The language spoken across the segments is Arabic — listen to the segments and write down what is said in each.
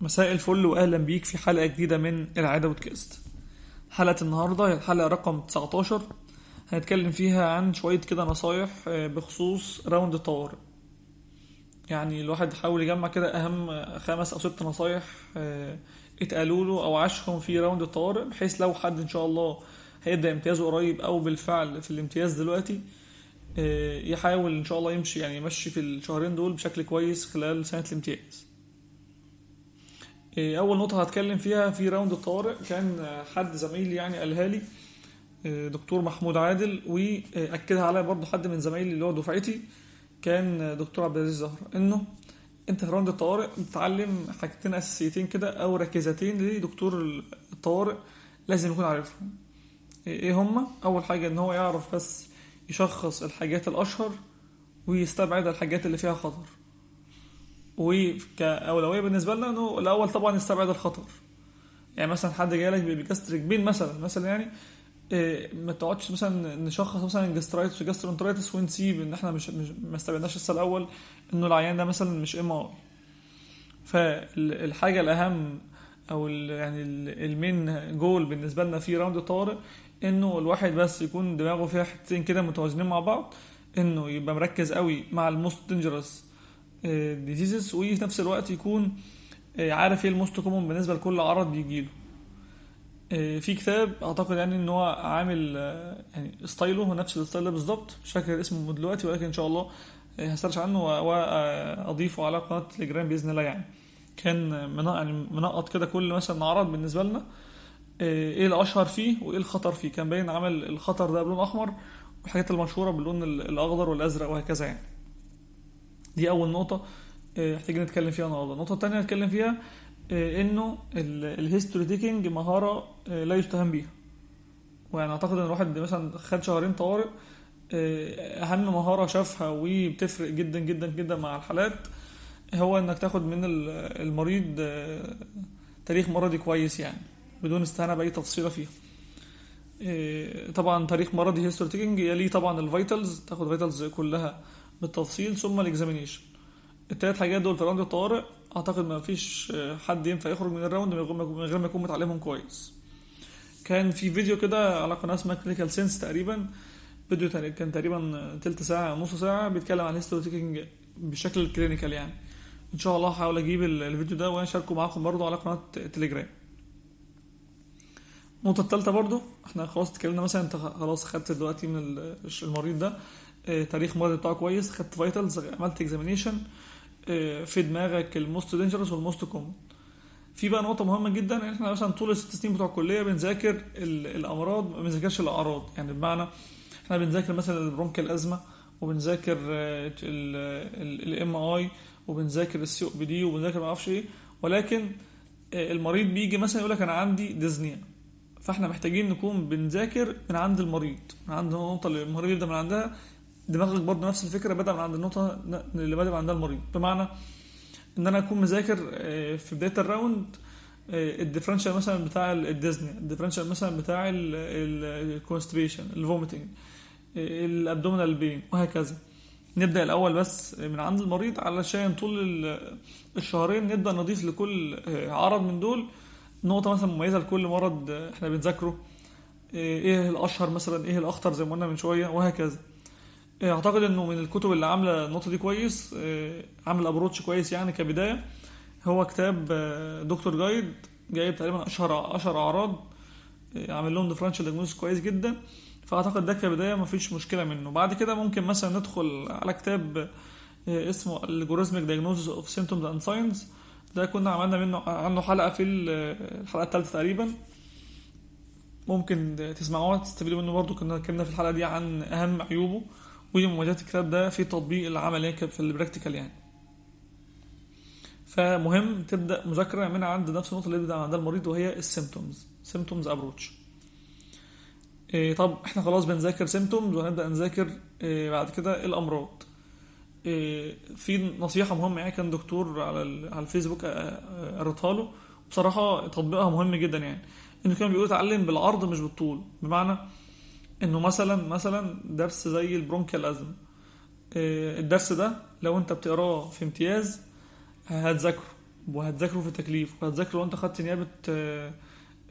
مساء الفل واهلا بيك في حلقة جديدة من العادة بودكاست. حلقة النهارده هي الحلقة رقم 19 هنتكلم فيها عن شوية كده نصايح آه، بخصوص round الطوارئ يعني الواحد يحاول يجمع كده أهم خمس أو ست نصايح آه، اتقالوا له أو عاشهم في round الطوارئ بحيث لو حد إن شاء الله هيبدأ امتيازه قريب أو بالفعل في الامتياز دلوقتي آه، يحاول إن شاء الله يمشي يعني يمشي في الشهرين دول بشكل كويس خلال سنة الامتياز. أول نقطة هتكلم فيها في round الطوارئ. كان حد زميلي يعني قالها لي إيه، دكتور محمود عادل وأكدها عليا برضه حد من زمايلي اللي هو دفعتي. كان دكتور عبد العزيز زهر إنه أنت في round الطوارئ بتتعلم حاجتين أساسيتين كده أو ركيزتين لدكتور الطوارئ لازم يكون عارفهم. إيه هما أول حاجة إن هو يعرف بس يشخص الحاجات الأشهر ويستبعد الحاجات اللي فيها خطر. وكأولوية بالنسبة لنا إنه الأول طبعا يستبعد الخطر. يعني مثلا حد جالك ب gastric pain مثلا مثلا يعني إيه ما تقعدش مثلا نشخص مثلا gastritis و gastroenteritis ونسيب إن إحنا مش, مش ما استبعدناش لسه الأول إنه العيان ده مثلا مش MI فالحاجة الأهم أو ال يعني ال main goal بالنسبة لنا في round الطوارئ إنه الواحد بس يكون دماغه فيها حتتين كده متوازنين مع بعض إنه يبقى مركز قوي مع ال most dangerous diseases وفي نفس الوقت يكون آه، عارف إيه ال most common بالنسبة لكل عرض بيجيله آه، في كتاب أعتقد يعني إن هو عامل آه، يعني ستايله هو نفس ال style ده بالظبط. مش فاكر اسمه دلوقتي ولكن إن شاء الله ه search عنه واضيفه على قناة تليجرام بإذن الله يعني. كان يعني منقط كده كل مثلا عرض بالنسبة لنا إيه الأشهر فيه وإيه الخطر فيه. كان باين عمل الخطر ده بلون أحمر والحاجات المشهورة باللون الأخضر والأزرق وهكذا يعني. دي أول نقطة آه، محتاجين نتكلم فيها النهارده. النقطة الثانية نتكلم فيها آه، إنه ال history taking مهارة آه، لا يستهان بيها. ويعني أعتقد إن الواحد مثلا خد شهرين طوارئ أهم مهارة شافها وبتفرق جدا جدا جدا مع الحالات هو إنك تاخد من المريض تاريخ مرضي كويس يعني بدون استهانة بأي تفصيلة فيها. طبعا تاريخ مرضي history taking يليه طبعا ال vitals تاخد vitals كلها بالتفصيل ثم ال examination التلات حاجات دول في round الطوارئ أعتقد ما فيش حد ينفع يخرج من ال round من غير ما يكون متعلمهم كويس. كان في فيديو كده على قناة اسمها Clinical Sense تقريبا فيديو كان تقريبا تلت ساعة نص ساعة بيتكلم عن ال history taking بشكل clinical يعني. إن شاء الله هحاول أجيب الفيديو ده وأشاركه معاكم برضو على قناة تليجرام النقطة الثالثه برضو إحنا خلاص اتكلمنا مثلا أنت خلاص خدت دلوقتي من المريض ده. آه، تاريخ مرض بتاعه كويس. خدت vitals عملت examination آه، في دماغك ال most dangerous وال most common في بقى نقطة مهمة جدا إن إحنا مثلا طول الست سنين بتوع الكلية بنذاكر الأمراض ما بنذاكرش الأعراض. يعني بمعنى إحنا بنذاكر مثلا ال bronchial asthma وبنذاكر ال MI وبنذاكر ال COPD وبنذاكر ما أعرفش إيه. ولكن آه، المريض بيجي مثلا يقول لك أنا عندي dyspnea فإحنا محتاجين نكون بنذاكر من عند المريض. من عند النقطة اللي المريض يبدا من عندها دماغك برضه نفس الفكرة بدأ من عند النقطة اللي من عندها المريض. بمعنى إن أنا أكون مذاكر آه، في بداية ال round آه، ال differential مثلا بتاع ال dyspnea ال differential مثلا بتاع ال constipation ال vomiting ال abdominal pain وهكذا. نبدأ الأول بس من عند المريض علشان طول الشهرين نبدأ نضيف لكل آه، عرض من دول. نقطة مثلا مميزة لكل مرض إحنا بنذاكره إيه الأشهر مثلا إيه الأخطر زي ما قلنا من شوية وهكذا. أعتقد إنه من الكتب اللي عاملة النقطة دي كويس إيه، عامل approach كويس يعني كبداية. هو كتاب آه، دكتور جايد جايب تقريبا أشهر أشهر أعراض عامل لهم differential diagnosis كويس جدا. فأعتقد ده كبداية مفيش مشكلة منه. بعد كده ممكن مثلا ندخل على كتاب اسمه Algorithmic Diagnosis of Symptoms and Signs ده كنا عملنا منه عنه حلقة في الحلقة الثالثه تقريبا. ممكن تسمعوها تستفيدوا منه برضه كنا اتكلمنا في الحلقة دي عن أهم عيوبه. ومميزات الكتاب ده في تطبيق العملية في ال practical يعني. فمهم تبدأ مذاكرة من عند نفس النقطة اللي بيبدا عندها المريض وهي ال symptoms symptoms approach إيه طب إحنا خلاص بنذاكر symptoms وهنبدأ نذاكر إيه بعد كده الأمراض. إيه في نصيحة مهمة يعني كان دكتور على على الفيسبوك قريتها له. بصراحة تطبيقها مهم جدا يعني. إنه كان بيقول اتعلم بالعرض مش بالطول. بمعنى إنه مثلا مثلا درس زي ال bronchial asthma آه، الدرس ده لو أنت بتقراه في امتياز هتذاكره وهتذاكره في التكليف وهتذاكره لو أنت خدت نيابة آه،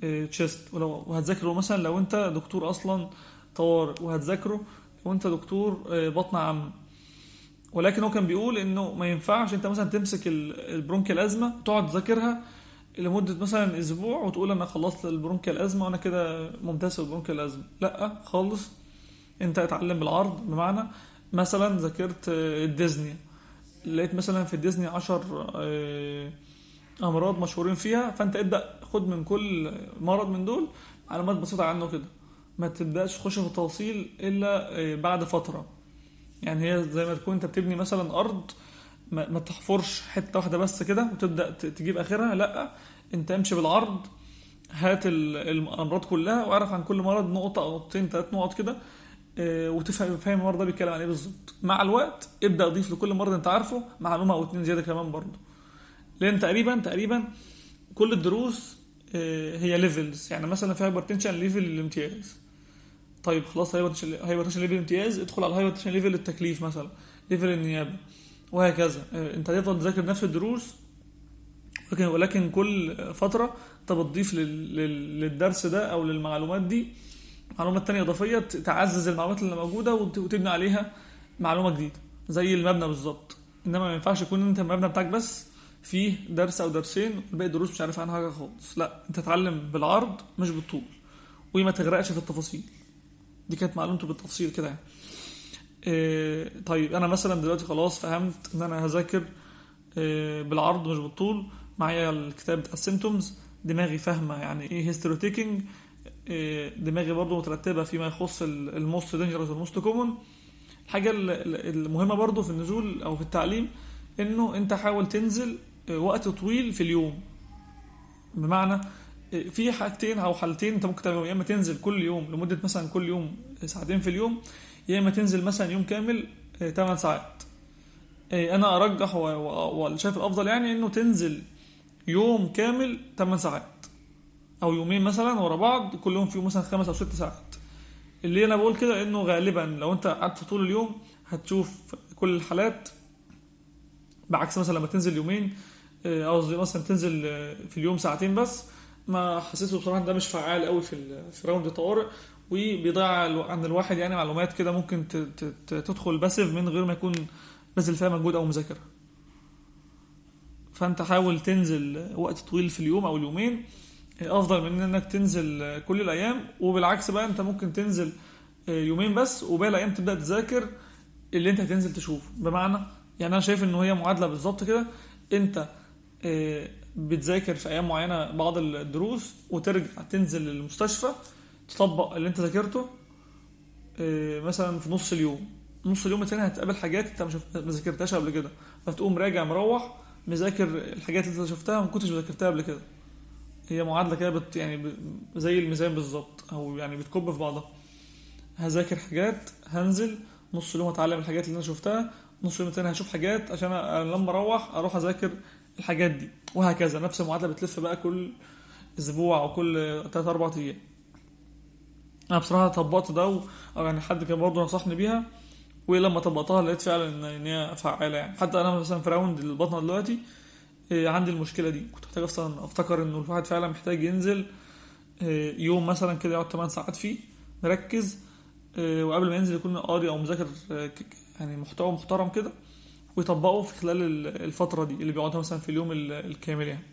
آه، chest ولو وهتذاكره مثلا لو أنت دكتور أصلا طوارئ وهتذاكره لو أنت دكتور باطنة عامة. ولكن هو كان بيقول إنه ما ينفعش أنت مثلا تمسك ال- ال bronchial asthma وتقعد تذاكرها لمدة مثلا أسبوع وتقول أنا خلصت ال bronchial asthma وأنا كده ممتاز في ال bronchial asthma لأ خالص. أنت اتعلم بالعرض. بمعنى مثلا ذاكرت ال dyspnea لقيت مثلا في ال dyspnea عشر آه، أمراض مشهورين فيها فأنت ابدأ خد من كل مرض من دول معلومات بسيطة عنه كده. ما تبدأش تخش في التفاصيل إلا آه، بعد فترة. يعني هي زي ما تكون أنت بتبني مثلا أرض ما, تحفرش حتة واحدة بس كده وتبدأ تجيب آخرها. لأ أنت امشي بالعرض هات ال- الأمراض كلها واعرف عن كل مرض نقطة أو نقطتين ثلاث نقط كده آه، وتفهم فاهم المرض ده بيتكلم عن إيه بالظبط. مع الوقت ابدأ اضيف لكل مرض أنت عارفه معلومه أو اتنين زيادة كمان برضه. لأن تقريبا تقريبا كل الدروس آه، هي levels يعني مثلا في hypertension level الامتياز. طيب خلاص hypertension hypertension level الامتياز ادخل على ال hypertension level التكليف مثلا level النيابة. وهكذا. انت هتفضل تذاكر نفس الدروس ولكن ولكن كل فترة انت بتضيف لل- لل- للدرس ده أو للمعلومات دي معلومات تانية إضافية ت- تعزز المعلومات اللي موجودة وت- وتبني عليها معلومة جديدة زي المبنى بالظبط. إنما ما ينفعش يكون أنت المبنى بتاعك بس فيه درس أو درسين والباقي دروس مش عارف عنها حاجة خالص. لا أنت تتعلم بالعرض مش بالطول وما تغرقش في التفاصيل. دي كانت معلومته بالتفصيل كده يعني. طيب أنا مثلا دلوقتي خلاص فهمت إن أنا هذاكر إيه بالعرض مش بالطول معايا الكتاب بتاع ال symptoms دماغي فاهمة يعني إيه history taking إيه، دماغي برضو مترتبة فيما يخص ال most dangerous وال most common الحاجة ال- ال- المهمة برضو في النزول أو في التعليم إنه أنت حاول تنزل إيه، وقت طويل في اليوم. بمعنى إيه، في حاجتين أو حالتين أنت ممكن تعملهم يا إما تنزل كل يوم لمدة مثلا كل يوم ساعتين في اليوم يا إما تنزل مثلا يوم كامل 8 ساعات. إيه، أنا أرجح و- و- وشايف الأفضل يعني إنه تنزل يوم كامل 8 ساعات. أو يومين مثلا ورا بعض كل يوم فيهم مثلا خمس أو ست ساعات. اللي أنا بقول كده إنه غالبا لو أنت قعدت طول اليوم هتشوف كل الحالات بعكس مثلا لما تنزل يومين آه، قصدي مثلا تنزل آه، في اليوم ساعتين بس ما حسيته بصراحة ده مش فعال قوي في في round الطوارئ وبيضيع عن الواحد يعني معلومات كده ممكن تدخل passive من غير ما يكون باذل فيها مجهود أو مذاكرة. فأنت حاول تنزل وقت طويل في اليوم أو اليومين أفضل من إنك تنزل كل الأيام وبالعكس بقى أنت ممكن تنزل يومين بس وباقي الأيام تبدأ تذاكر اللي أنت هتنزل تشوفه. بمعنى يعني أنا شايف إن هي معادلة بالظبط كده أنت آه، بتذاكر في أيام معينة بعض الدروس وترجع تنزل المستشفى تطبق اللي أنت ذاكرته آه، مثلا في نص اليوم. نص اليوم التاني هتقابل حاجات أنت ما ذاكرتهاش قبل كده. فتقوم راجع مروح مذاكر الحاجات اللي أنت شفتها ما كنتش ذاكرتها قبل كده. هي معادلة كده بت يعني زي الميزان بالظبط أو يعني بتكب في بعضها. هذاكر حاجات هنزل نص اليوم اتعلم الحاجات اللي أنا شفتها نص اليوم التاني هشوف حاجات عشان لما أروح أروح أذاكر الحاجات دي وهكذا. نفس المعادلة بتلف بقى كل أسبوع أو كل 3 4 أيام. أنا بصراحة طبقت ده. أو يعني حد كان برضه نصحني بيها ولما طبقتها لقيت فعلا ان هي فعالة يعني. حتى أنا مثلا في راوند البطنة دلوقتي إيه، عندي المشكلة دي. كنت محتاج أصلا أفتكر إنه الواحد فعلا محتاج ينزل إيه، يوم مثلا كده يقعد 8 ساعات فيه مركز إيه، وقبل ما ينزل يكون قاري أو مذاكر يعني محتوى محترم كده. ويطبقه في خلال ال- الفترة دي اللي بيقعدها مثلا في اليوم ال- الكامل يعني.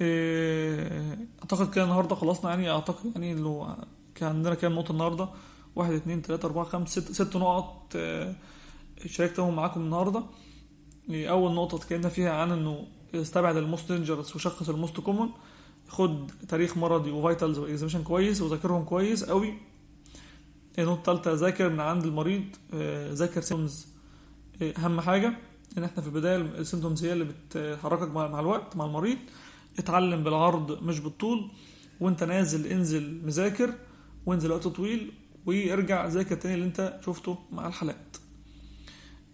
إيه، أعتقد كده النهارده خلصنا يعني. أعتقد يعني لو كان عندنا كام نقطة النهارده؟ واحد اتنين تلاتة أربعة خمسة ست ست نقط آه، شاركتهم معاكم النهارده. أول نقطة اتكلمنا فيها عن إنه استبعد الموست دينجرس وشخص الموست كومون خد تاريخ مرضي وفيتالز واكزاميشن كويس وذاكرهم كويس قوي النقطة الثالثه ذاكر من عند المريض آه، ذاكر symptoms أهم حاجة إن إحنا في البداية ال symptoms هي اللي بتحركك مع الوقت مع المريض. اتعلم بالعرض مش بالطول وأنت نازل انزل مذاكر وانزل وقت طويل وارجع ذاكر تاني اللي أنت شفته مع الحالات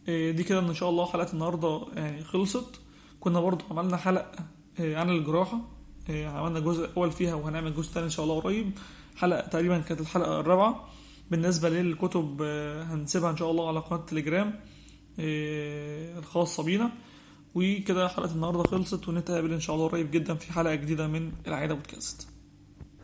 إيه، دي كده إن شاء الله حلقة النهارده يعني خلصت. كنا برضو عملنا حلقة إيه، عن الجراحة. إيه، عملنا الجزء الأول فيها وهنعمل جزء تاني إن شاء الله قريب. حلقة تقريبا كانت الحلقة الرابعة. بالنسبة للكتب آه، هنسيبها إن شاء الله على قناة تليجرام. إيه، الخاصة بينا. وكده حلقة النهارده خلصت ونتقابل إن شاء الله قريب جدا في حلقة جديدة من العاده بودكاست.